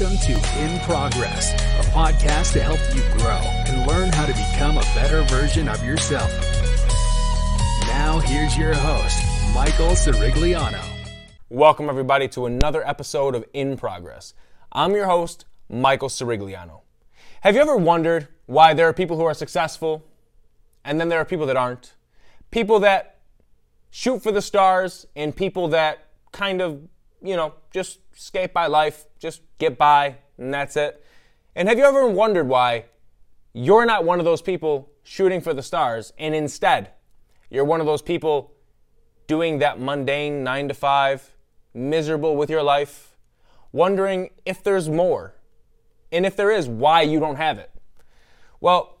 Welcome to In Progress, a podcast to help you grow and learn how to become a better version of yourself. Now, here's your host, Michael Sirigliano. Welcome, everybody, to another episode of In Progress. I'm your host, Michael Sirigliano. Have you ever wondered why there are people who are successful and then there are people that aren't? People that shoot for the stars and people that kind of, you know, just skate by life, just get by, and that's it. And have you ever wondered why you're not one of those people shooting for the stars and instead you're one of those people doing that mundane nine to five, miserable with your life, wondering if there's more? And if there is, why you don't have it? Well,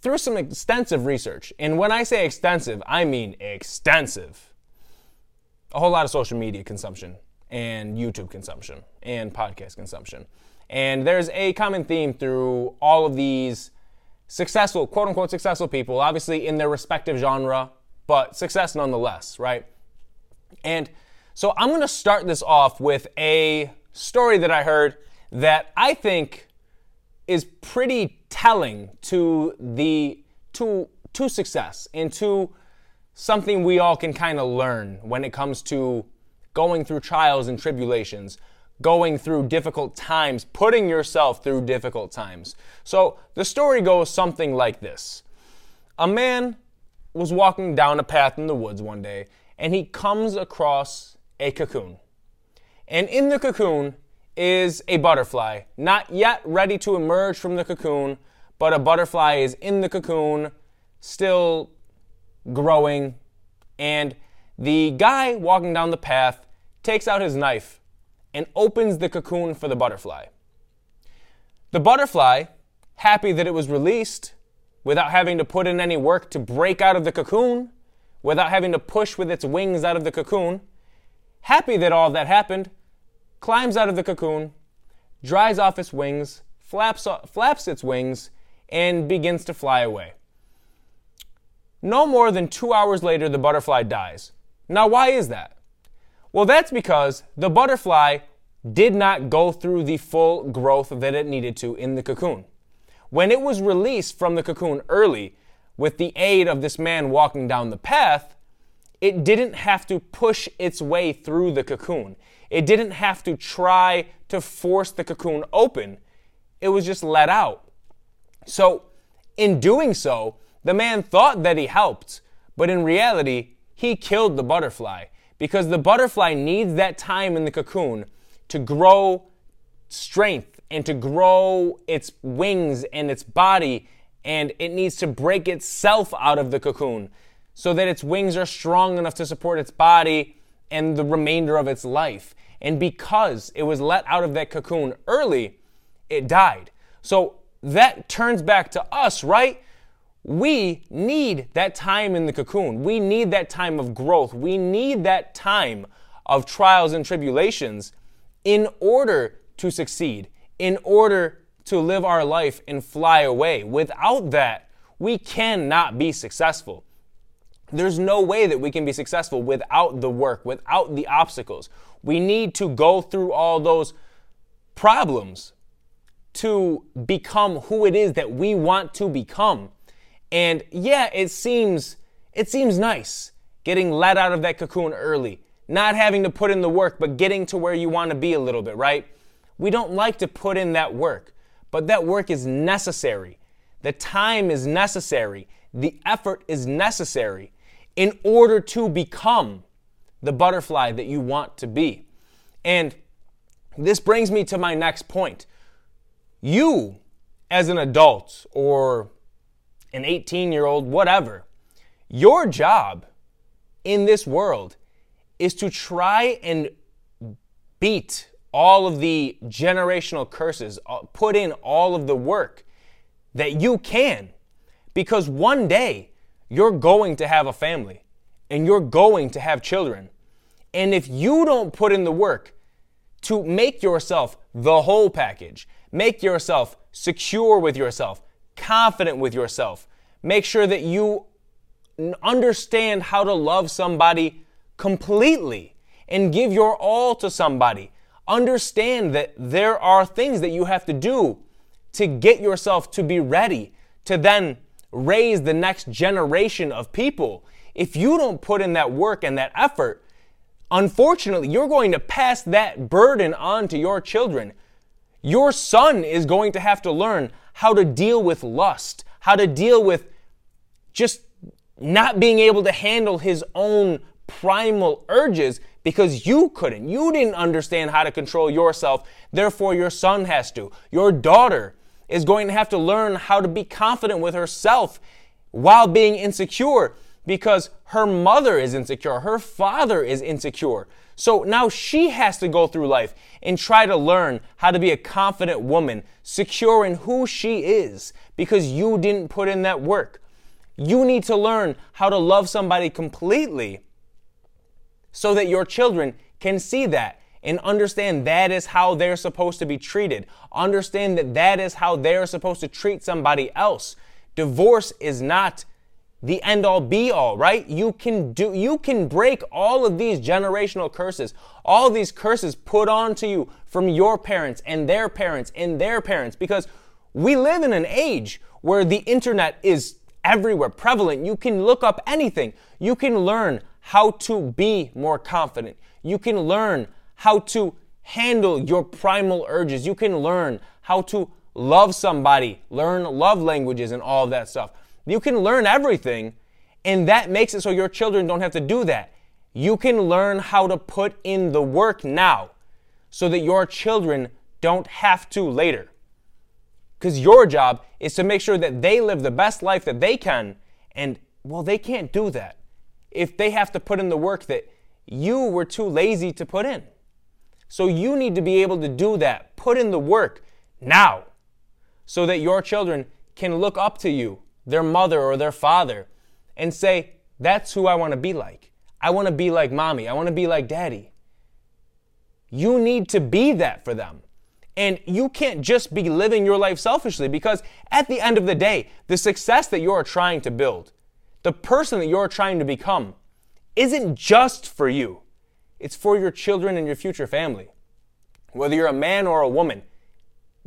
through some extensive research, and when I say extensive, I mean extensive, a whole lot of social media consumption and YouTube consumption and podcast consumption. And there's a common theme through all of these successful, quote unquote, successful people, obviously in their respective genre, but success nonetheless, right? And so I'm going to start this off with a story that I heard that I think is pretty telling to the to to success and to something we all can kind of learn when it comes to going through trials and tribulations, going through difficult times, putting yourself through difficult times. So the story goes something like this A man was walking down a path in the woods one day, and he comes across a cocoon. And in the cocoon is a butterfly, not yet ready to emerge from the cocoon, but a butterfly is in the cocoon, still growing, and the guy walking down the path takes out his knife and opens the cocoon for the butterfly. The butterfly, happy that it was released without having to put in any work to break out of the cocoon, without having to push with its wings out of the cocoon, happy that all that happened, climbs out of the cocoon, dries off its wings, flaps, flaps its wings, and begins to fly away. No more than two hours later, the butterfly dies. Now, why is that? Well, that's because the butterfly did not go through the full growth that it needed to in the cocoon. When it was released from the cocoon early, with the aid of this man walking down the path, it didn't have to push its way through the cocoon. It didn't have to try to force the cocoon open. It was just let out. So, in doing so, the man thought that he helped, but in reality, he killed the butterfly because the butterfly needs that time in the cocoon to grow strength and to grow its wings and its body and it needs to break itself out of the cocoon so that its wings are strong enough to support its body and the remainder of its life. And because it was let out of that cocoon early, it died. So that turns back to us, right? We need that time in the cocoon. We need that time of growth. We need that time of trials and tribulations in order to succeed, in order to live our life and fly away. Without that, we cannot be successful. There's no way that we can be successful without the work, without the obstacles. We need to go through all those problems to become who it is that we want to become. And yeah, it seems it seems nice getting let out of that cocoon early, not having to put in the work, but getting to where you want to be a little bit, right? We don't like to put in that work, but that work is necessary. The time is necessary. The effort is necessary in order to become the butterfly that you want to be. And this brings me to my next point. You, as an adult or an 18 year old, whatever. Your job in this world is to try and beat all of the generational curses, uh, put in all of the work that you can. Because one day you're going to have a family and you're going to have children. And if you don't put in the work to make yourself the whole package, make yourself secure with yourself, confident with yourself. Make sure that you understand how to love somebody completely and give your all to somebody Understand that there are things that you have to do to get yourself to be ready to then raise the next generation of people. If you don't put in that work and that effort, unfortunately, you're going to pass that burden on to your children. Your son is going to have to learn how to deal with lust, how to deal with just not being able to handle his own primal urges because you couldn't. You didn't understand how to control yourself. Therefore, your son has to. Your daughter is going to have to learn how to be confident with herself while being insecure because her mother is insecure, her father is insecure. So now she has to go through life and try to learn how to be a confident woman, secure in who she is, because you didn't put in that work. You need to learn how to love somebody completely so that your children can see that and understand that is how they're supposed to be treated. Understand that that is how they're supposed to treat somebody else. Divorce is not the end all be all, right? You can do you can break all of these generational curses. All these curses put onto you from your parents and their parents and their parents because we live in an age where the internet is everywhere, prevalent. You can look up anything. You can learn how to be more confident. You can learn how to handle your primal urges. You can learn how to love somebody, learn love languages and all of that stuff. You can learn everything, and that makes it so your children don't have to do that. You can learn how to put in the work now so that your children don't have to later. Because your job is to make sure that they live the best life that they can, and well, they can't do that if they have to put in the work that you were too lazy to put in. So you need to be able to do that. Put in the work now so that your children can look up to you, their mother or their father, and say, That's who I want to be like. I want to be like mommy. I want to be like daddy. You need to be that for them. And you can't just be living your life selfishly because at the end of the day, the success that you're trying to build, the person that you're trying to become, isn't just for you. It's for your children and your future family. Whether you're a man or a woman,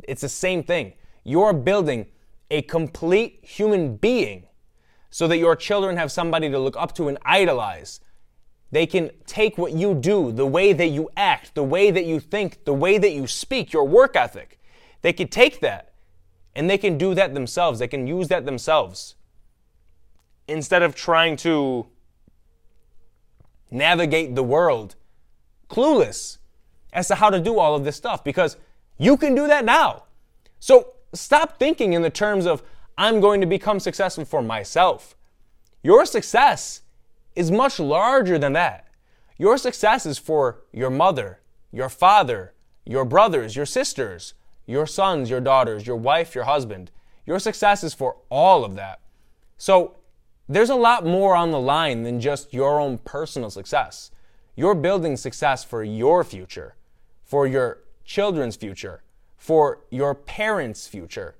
it's the same thing. You're building a complete human being so that your children have somebody to look up to and idolize. They can take what you do, the way that you act, the way that you think, the way that you speak, your work ethic. They can take that and they can do that themselves. They can use that themselves instead of trying to navigate the world clueless as to how to do all of this stuff because you can do that now. So stop thinking in the terms of, I'm going to become successful for myself. Your success is much larger than that. Your success is for your mother, your father, your brothers, your sisters, your sons, your daughters, your wife, your husband. Your success is for all of that. So there's a lot more on the line than just your own personal success. You're building success for your future, for your children's future, for your parents' future.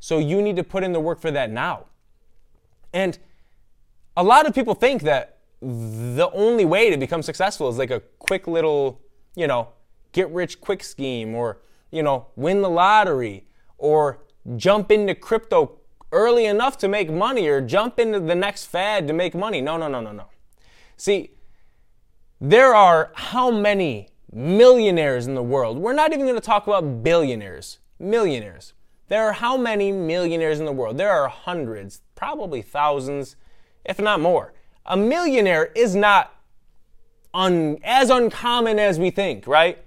So you need to put in the work for that now. And a lot of people think that the only way to become successful is like a quick little, you know, get rich quick scheme or, you know, win the lottery or jump into crypto early enough to make money or jump into the next fad to make money. No, no, no, no, no. See, there are how many millionaires in the world? We're not even going to talk about billionaires, millionaires. There are how many millionaires in the world? There are hundreds, probably thousands, if not more. A millionaire is not un- as uncommon as we think, right?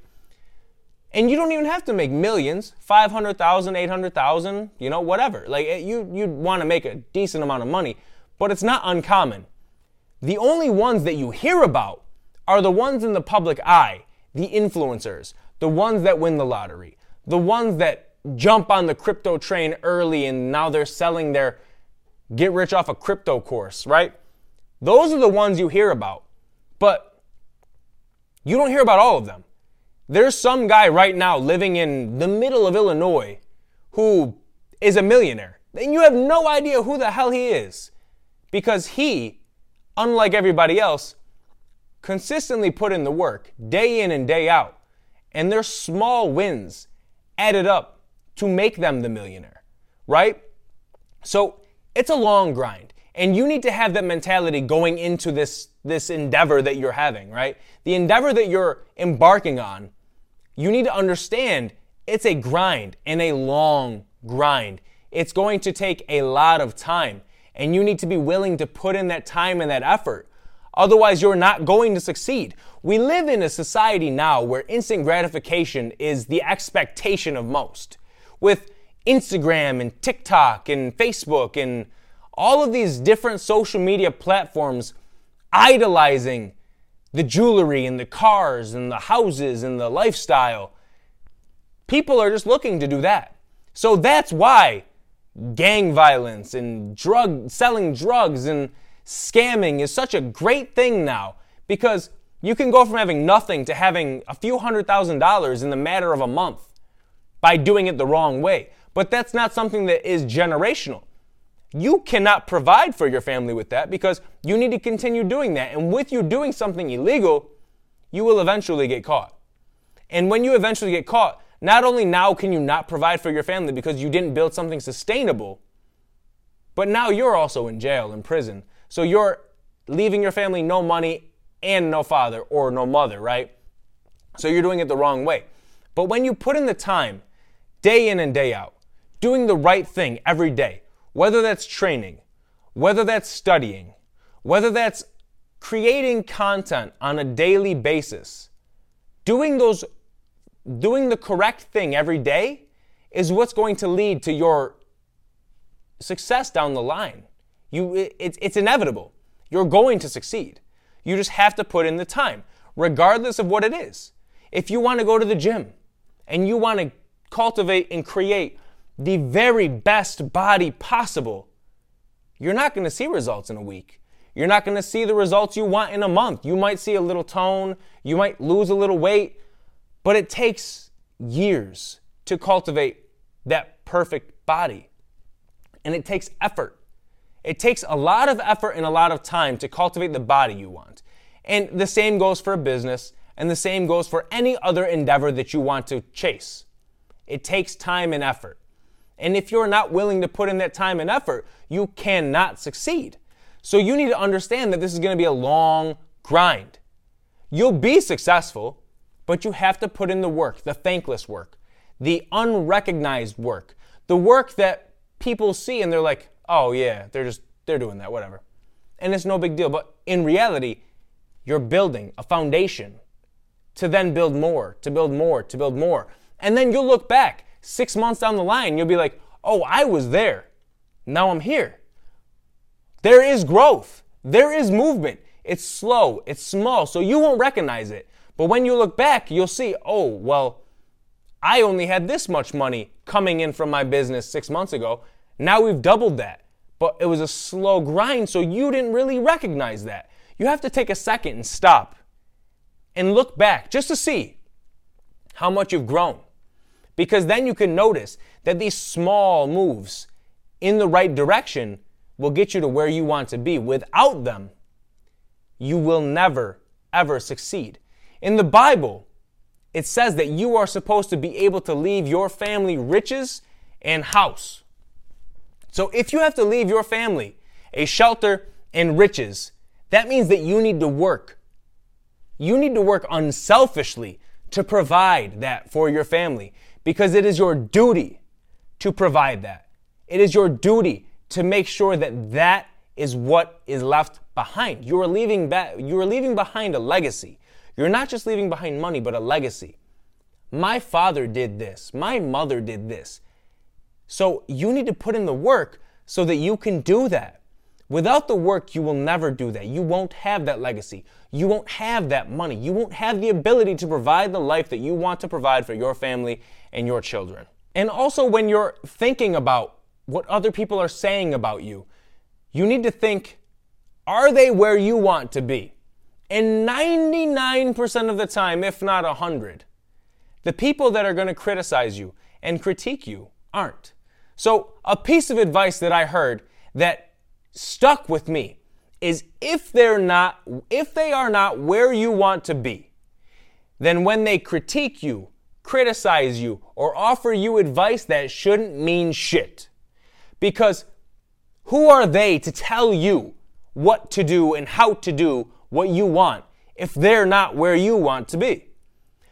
And you don't even have to make millions, 500,000, 800,000, you know, whatever. Like eh, you you want to make a decent amount of money, but it's not uncommon. The only ones that you hear about are the ones in the public eye, the influencers, the ones that win the lottery, the ones that jump on the crypto train early and now they're selling their get rich off a crypto course, right? Those are the ones you hear about. But you don't hear about all of them. There's some guy right now living in the middle of Illinois who is a millionaire. And you have no idea who the hell he is. Because he, unlike everybody else, consistently put in the work day in and day out. and their small wins added up to make them the millionaire, right? So it's a long grind. And you need to have that mentality going into this, this endeavor that you're having, right? The endeavor that you're embarking on, you need to understand it's a grind and a long grind. It's going to take a lot of time, and you need to be willing to put in that time and that effort. Otherwise, you're not going to succeed. We live in a society now where instant gratification is the expectation of most. With Instagram and TikTok and Facebook and all of these different social media platforms idolizing the jewelry and the cars and the houses and the lifestyle. People are just looking to do that. So that's why gang violence and drug selling drugs and scamming is such a great thing now because you can go from having nothing to having a few hundred thousand dollars in the matter of a month by doing it the wrong way. But that's not something that is generational. You cannot provide for your family with that because you need to continue doing that. And with you doing something illegal, you will eventually get caught. And when you eventually get caught, not only now can you not provide for your family because you didn't build something sustainable, but now you're also in jail, in prison. So you're leaving your family no money and no father or no mother, right? So you're doing it the wrong way. But when you put in the time, day in and day out, doing the right thing every day, whether that's training, whether that's studying, whether that's creating content on a daily basis, doing those doing the correct thing every day is what's going to lead to your success down the line. You it, it's inevitable. You're going to succeed. You just have to put in the time, regardless of what it is. If you want to go to the gym and you want to cultivate and create the very best body possible, you're not going to see results in a week. You're not going to see the results you want in a month. You might see a little tone, you might lose a little weight, but it takes years to cultivate that perfect body. And it takes effort. It takes a lot of effort and a lot of time to cultivate the body you want. And the same goes for a business, and the same goes for any other endeavor that you want to chase. It takes time and effort. And if you're not willing to put in that time and effort, you cannot succeed. So you need to understand that this is going to be a long grind. You'll be successful, but you have to put in the work, the thankless work, the unrecognized work, the work that people see and they're like, oh yeah, they're just, they're doing that, whatever. And it's no big deal. But in reality, you're building a foundation to then build more, to build more, to build more. And then you'll look back six months down the line, you'll be like, oh, I was there. Now I'm here. There is growth, there is movement. It's slow, it's small, so you won't recognize it. But when you look back, you'll see, oh, well, I only had this much money coming in from my business six months ago. Now we've doubled that. But it was a slow grind, so you didn't really recognize that. You have to take a second and stop and look back just to see how much you've grown. Because then you can notice that these small moves in the right direction will get you to where you want to be. Without them, you will never, ever succeed. In the Bible, it says that you are supposed to be able to leave your family riches and house. So if you have to leave your family a shelter and riches, that means that you need to work. You need to work unselfishly to provide that for your family because it is your duty to provide that. It is your duty to make sure that that is what is left behind. You are leaving ba- you are leaving behind a legacy. You're not just leaving behind money, but a legacy. My father did this. My mother did this. So you need to put in the work so that you can do that. Without the work, you will never do that. You won't have that legacy. You won't have that money. You won't have the ability to provide the life that you want to provide for your family and your children. And also, when you're thinking about what other people are saying about you, you need to think are they where you want to be? And 99% of the time, if not 100, the people that are going to criticize you and critique you aren't. So, a piece of advice that I heard that stuck with me is if they're not if they are not where you want to be then when they critique you, criticize you, or offer you advice that shouldn't mean shit. Because who are they to tell you what to do and how to do what you want if they're not where you want to be?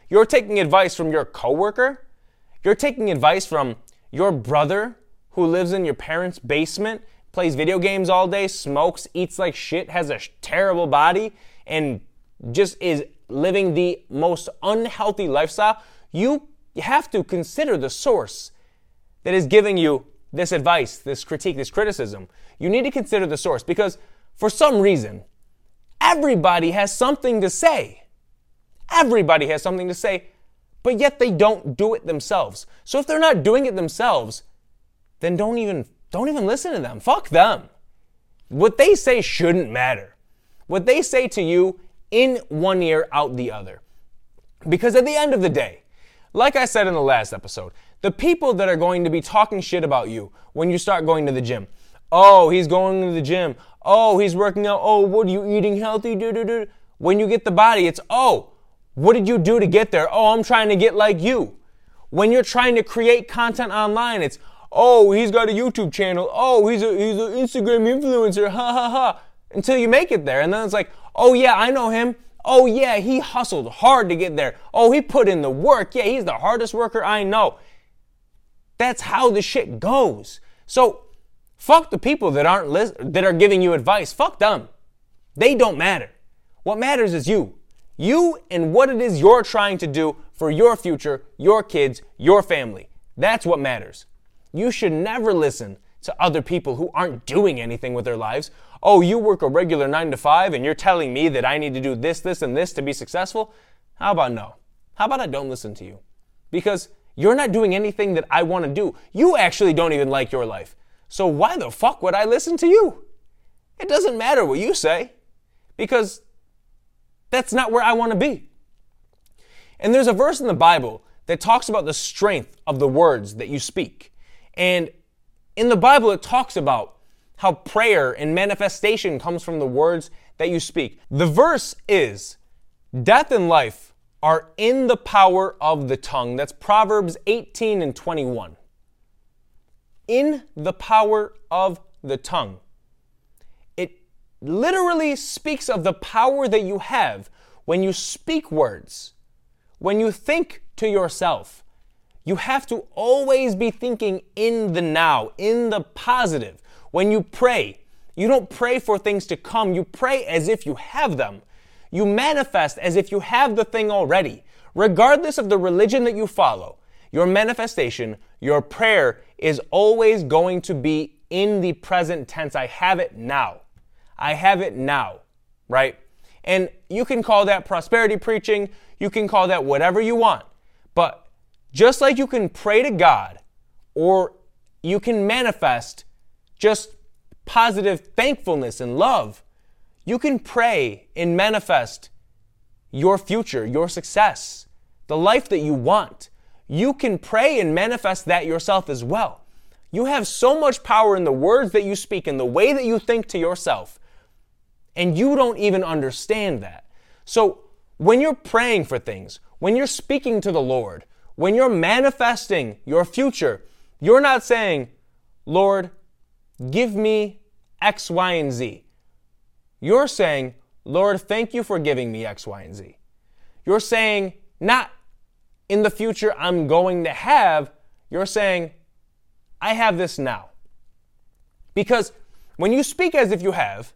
You're taking advice from your coworker. You're taking advice from your brother who lives in your parents' basement, plays video games all day, smokes, eats like shit, has a terrible body, and just is living the most unhealthy lifestyle. You have to consider the source that is giving you this advice, this critique, this criticism, you need to consider the source because for some reason, everybody has something to say. Everybody has something to say, but yet they don't do it themselves. So if they're not doing it themselves, then don't even don't even listen to them. Fuck them. What they say shouldn't matter. What they say to you in one ear out the other. Because at the end of the day, like I said in the last episode, the people that are going to be talking shit about you when you start going to the gym. Oh, he's going to the gym. Oh, he's working out. Oh, what are you eating healthy? Do, do, do. When you get the body, it's, oh, what did you do to get there? Oh, I'm trying to get like you. When you're trying to create content online, it's, oh, he's got a YouTube channel. Oh, he's a he's an Instagram influencer. Ha ha ha. Until you make it there, and then it's like, oh yeah, I know him. Oh yeah, he hustled hard to get there. Oh, he put in the work. Yeah, he's the hardest worker I know. That's how the shit goes. So fuck the people that aren't lis- that are giving you advice. Fuck them. They don't matter. What matters is you. You and what it is you're trying to do for your future, your kids, your family. That's what matters. You should never listen to other people who aren't doing anything with their lives. Oh, you work a regular 9 to 5 and you're telling me that I need to do this, this, and this to be successful? How about no? How about I don't listen to you? Because you're not doing anything that I want to do. You actually don't even like your life. So why the fuck would I listen to you? It doesn't matter what you say because that's not where I want to be. And there's a verse in the Bible that talks about the strength of the words that you speak. And in the Bible, it talks about how prayer and manifestation comes from the words that you speak. The verse is Death and life are in the power of the tongue. That's Proverbs 18 and 21. In the power of the tongue. It literally speaks of the power that you have when you speak words, when you think to yourself. You have to always be thinking in the now, in the positive. When you pray, you don't pray for things to come, you pray as if you have them. You manifest as if you have the thing already. Regardless of the religion that you follow, your manifestation, your prayer is always going to be in the present tense. I have it now. I have it now, right? And you can call that prosperity preaching. You can call that whatever you want. But just like you can pray to God or you can manifest just positive thankfulness and love, you can pray and manifest your future, your success, the life that you want. You can pray and manifest that yourself as well. You have so much power in the words that you speak and the way that you think to yourself, and you don't even understand that. So, when you're praying for things, when you're speaking to the Lord, when you're manifesting your future, you're not saying, Lord, give me X, Y, and Z. You're saying, Lord, thank you for giving me X, Y, and Z. You're saying, not in the future I'm going to have, you're saying, I have this now. Because when you speak as if you have,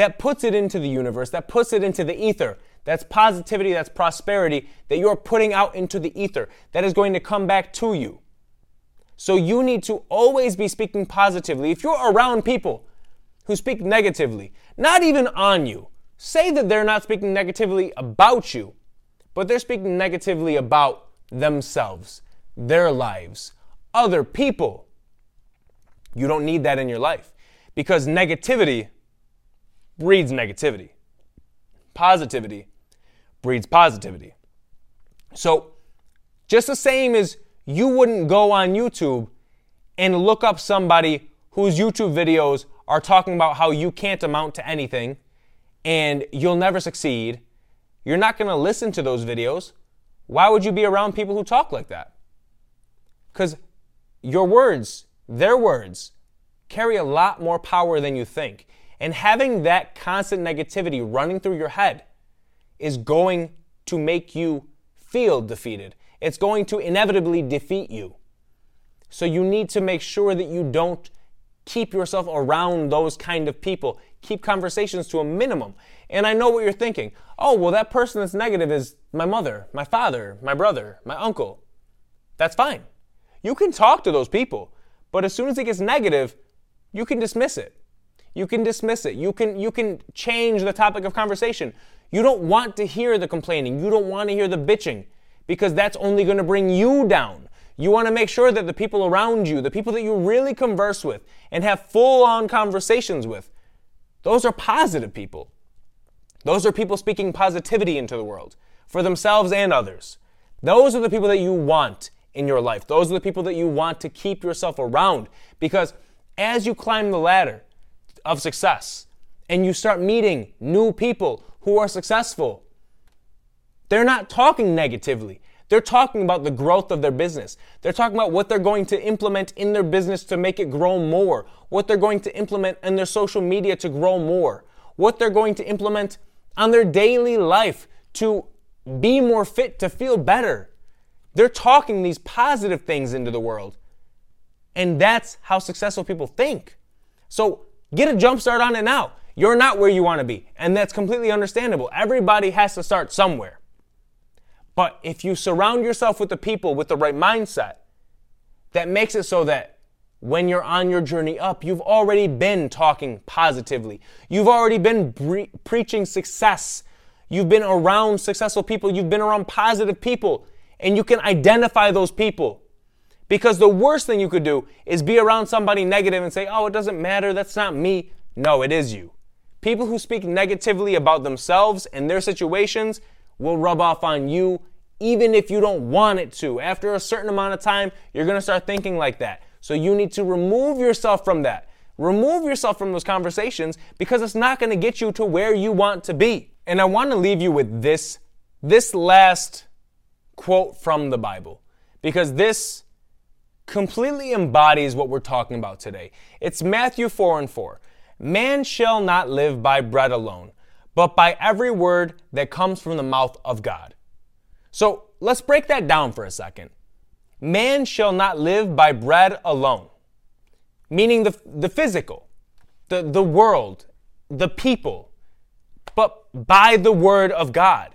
that puts it into the universe, that puts it into the ether. That's positivity, that's prosperity that you're putting out into the ether that is going to come back to you. So you need to always be speaking positively. If you're around people who speak negatively, not even on you. Say that they're not speaking negatively about you, but they're speaking negatively about themselves, their lives, other people. You don't need that in your life because negativity breeds negativity. Positivity breeds positivity. So, just the same as you wouldn't go on YouTube and look up somebody whose YouTube videos are talking about how you can't amount to anything and you'll never succeed you're not going to listen to those videos, why would you be around people who talk like that? Because your words, their words, carry a lot more power than you think. And having that constant negativity running through your head is going to make you feel defeated. It's going to inevitably defeat you. So you need to make sure that you don't keep yourself around those kind of people. Keep conversations to a minimum. And I know what you're thinking. Oh, well, that person that's negative is my mother, my father, my brother, my uncle. That's fine. You can talk to those people, but as soon as it gets negative, you can dismiss it. You can dismiss it. You can you can change the topic of conversation. You don't want to hear the complaining. You don't want to hear the bitching because that's only going to bring you down. You want to make sure that the people around you, the people that you really converse with and have full on conversations with, those are positive people. Those are people speaking positivity into the world for themselves and others. Those are the people that you want in your life. Those are the people that you want to keep yourself around because as you climb the ladder of success and you start meeting new people who are successful, they're not talking negatively. They're talking about the growth of their business. They're talking about what they're going to implement in their business to make it grow more, what they're going to implement in their social media to grow more, what they're going to implement on their daily life to be more fit, to feel better. They're talking these positive things into the world. And that's how successful people think. So get a jump start on it now. You're not where you want to be, and that's completely understandable. Everybody has to start somewhere. But if you surround yourself with the people with the right mindset, that makes it so that when you're on your journey up, you've already been talking positively. You've already been bre- preaching success. You've been around successful people. You've been around positive people. And you can identify those people. Because the worst thing you could do is be around somebody negative and say, oh, it doesn't matter. That's not me. No, it is you. People who speak negatively about themselves and their situations will rub off on you even if you don't want it to. After a certain amount of time, you're going to start thinking like that. So you need to remove yourself from that. Remove yourself from those conversations because it's not going to get you to where you want to be. And I want to leave you with this this last quote from the Bible because this completely embodies what we're talking about today. It's Matthew 4 and 4. Man shall not live by bread alone, but by every word that comes from the mouth of God. So let's break that down for a second. Man shall not live by bread alone, meaning the, the physical, the, the world, the people, but by the word of God.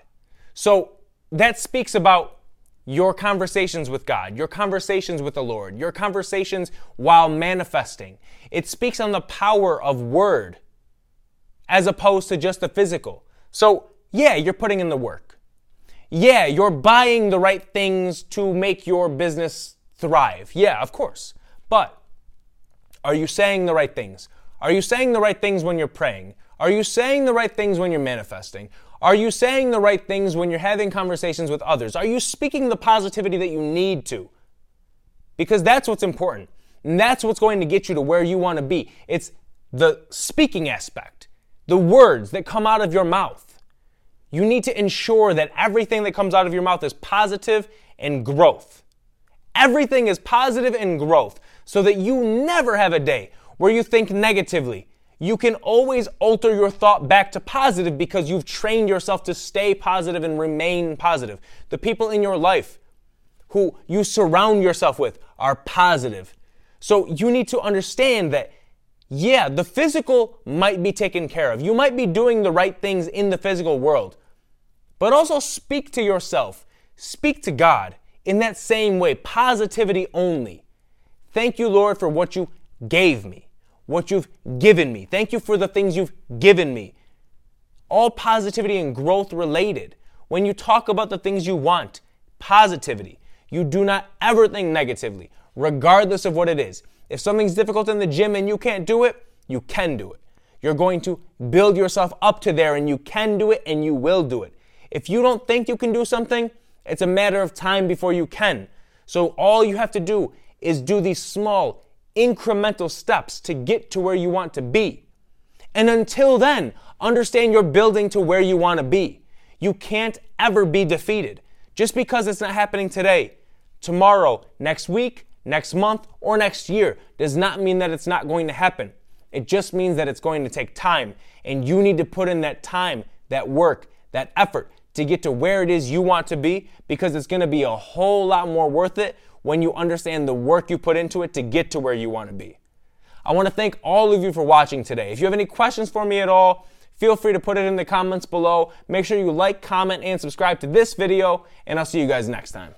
So that speaks about your conversations with God, your conversations with the Lord, your conversations while manifesting. It speaks on the power of word as opposed to just the physical. So, yeah, you're putting in the work. Yeah, you're buying the right things to make your business thrive. Yeah, of course. But are you saying the right things? Are you saying the right things when you're praying? Are you saying the right things when you're manifesting? Are you saying the right things when you're having conversations with others? Are you speaking the positivity that you need to? Because that's what's important. And that's what's going to get you to where you want to be. It's the speaking aspect, the words that come out of your mouth. You need to ensure that everything that comes out of your mouth is positive and growth. Everything is positive and growth so that you never have a day where you think negatively. You can always alter your thought back to positive because you've trained yourself to stay positive and remain positive. The people in your life who you surround yourself with are positive. So you need to understand that, yeah, the physical might be taken care of. You might be doing the right things in the physical world, but also speak to yourself, speak to God in that same way, positivity only. Thank you, Lord, for what you gave me, what you've given me. Thank you for the things you've given me. All positivity and growth related. When you talk about the things you want, positivity. You do not ever think negatively, regardless of what it is. If something's difficult in the gym and you can't do it, you can do it. You're going to build yourself up to there and you can do it and you will do it. If you don't think you can do something, it's a matter of time before you can. So all you have to do is do these small, incremental steps to get to where you want to be. And until then, understand you're building to where you want to be. You can't ever be defeated. Just because it's not happening today, tomorrow, next week, next month, or next year does not mean that it's not going to happen. It just means that it's going to take time, and you need to put in that time, that work, that effort to get to where it is you want to be because it's going to be a whole lot more worth it when you understand the work you put into it to get to where you want to be. I want to thank all of you for watching today. If you have any questions for me at all, feel free to put it in the comments below. Make sure you like, comment, and subscribe to this video, and I'll see you guys next time.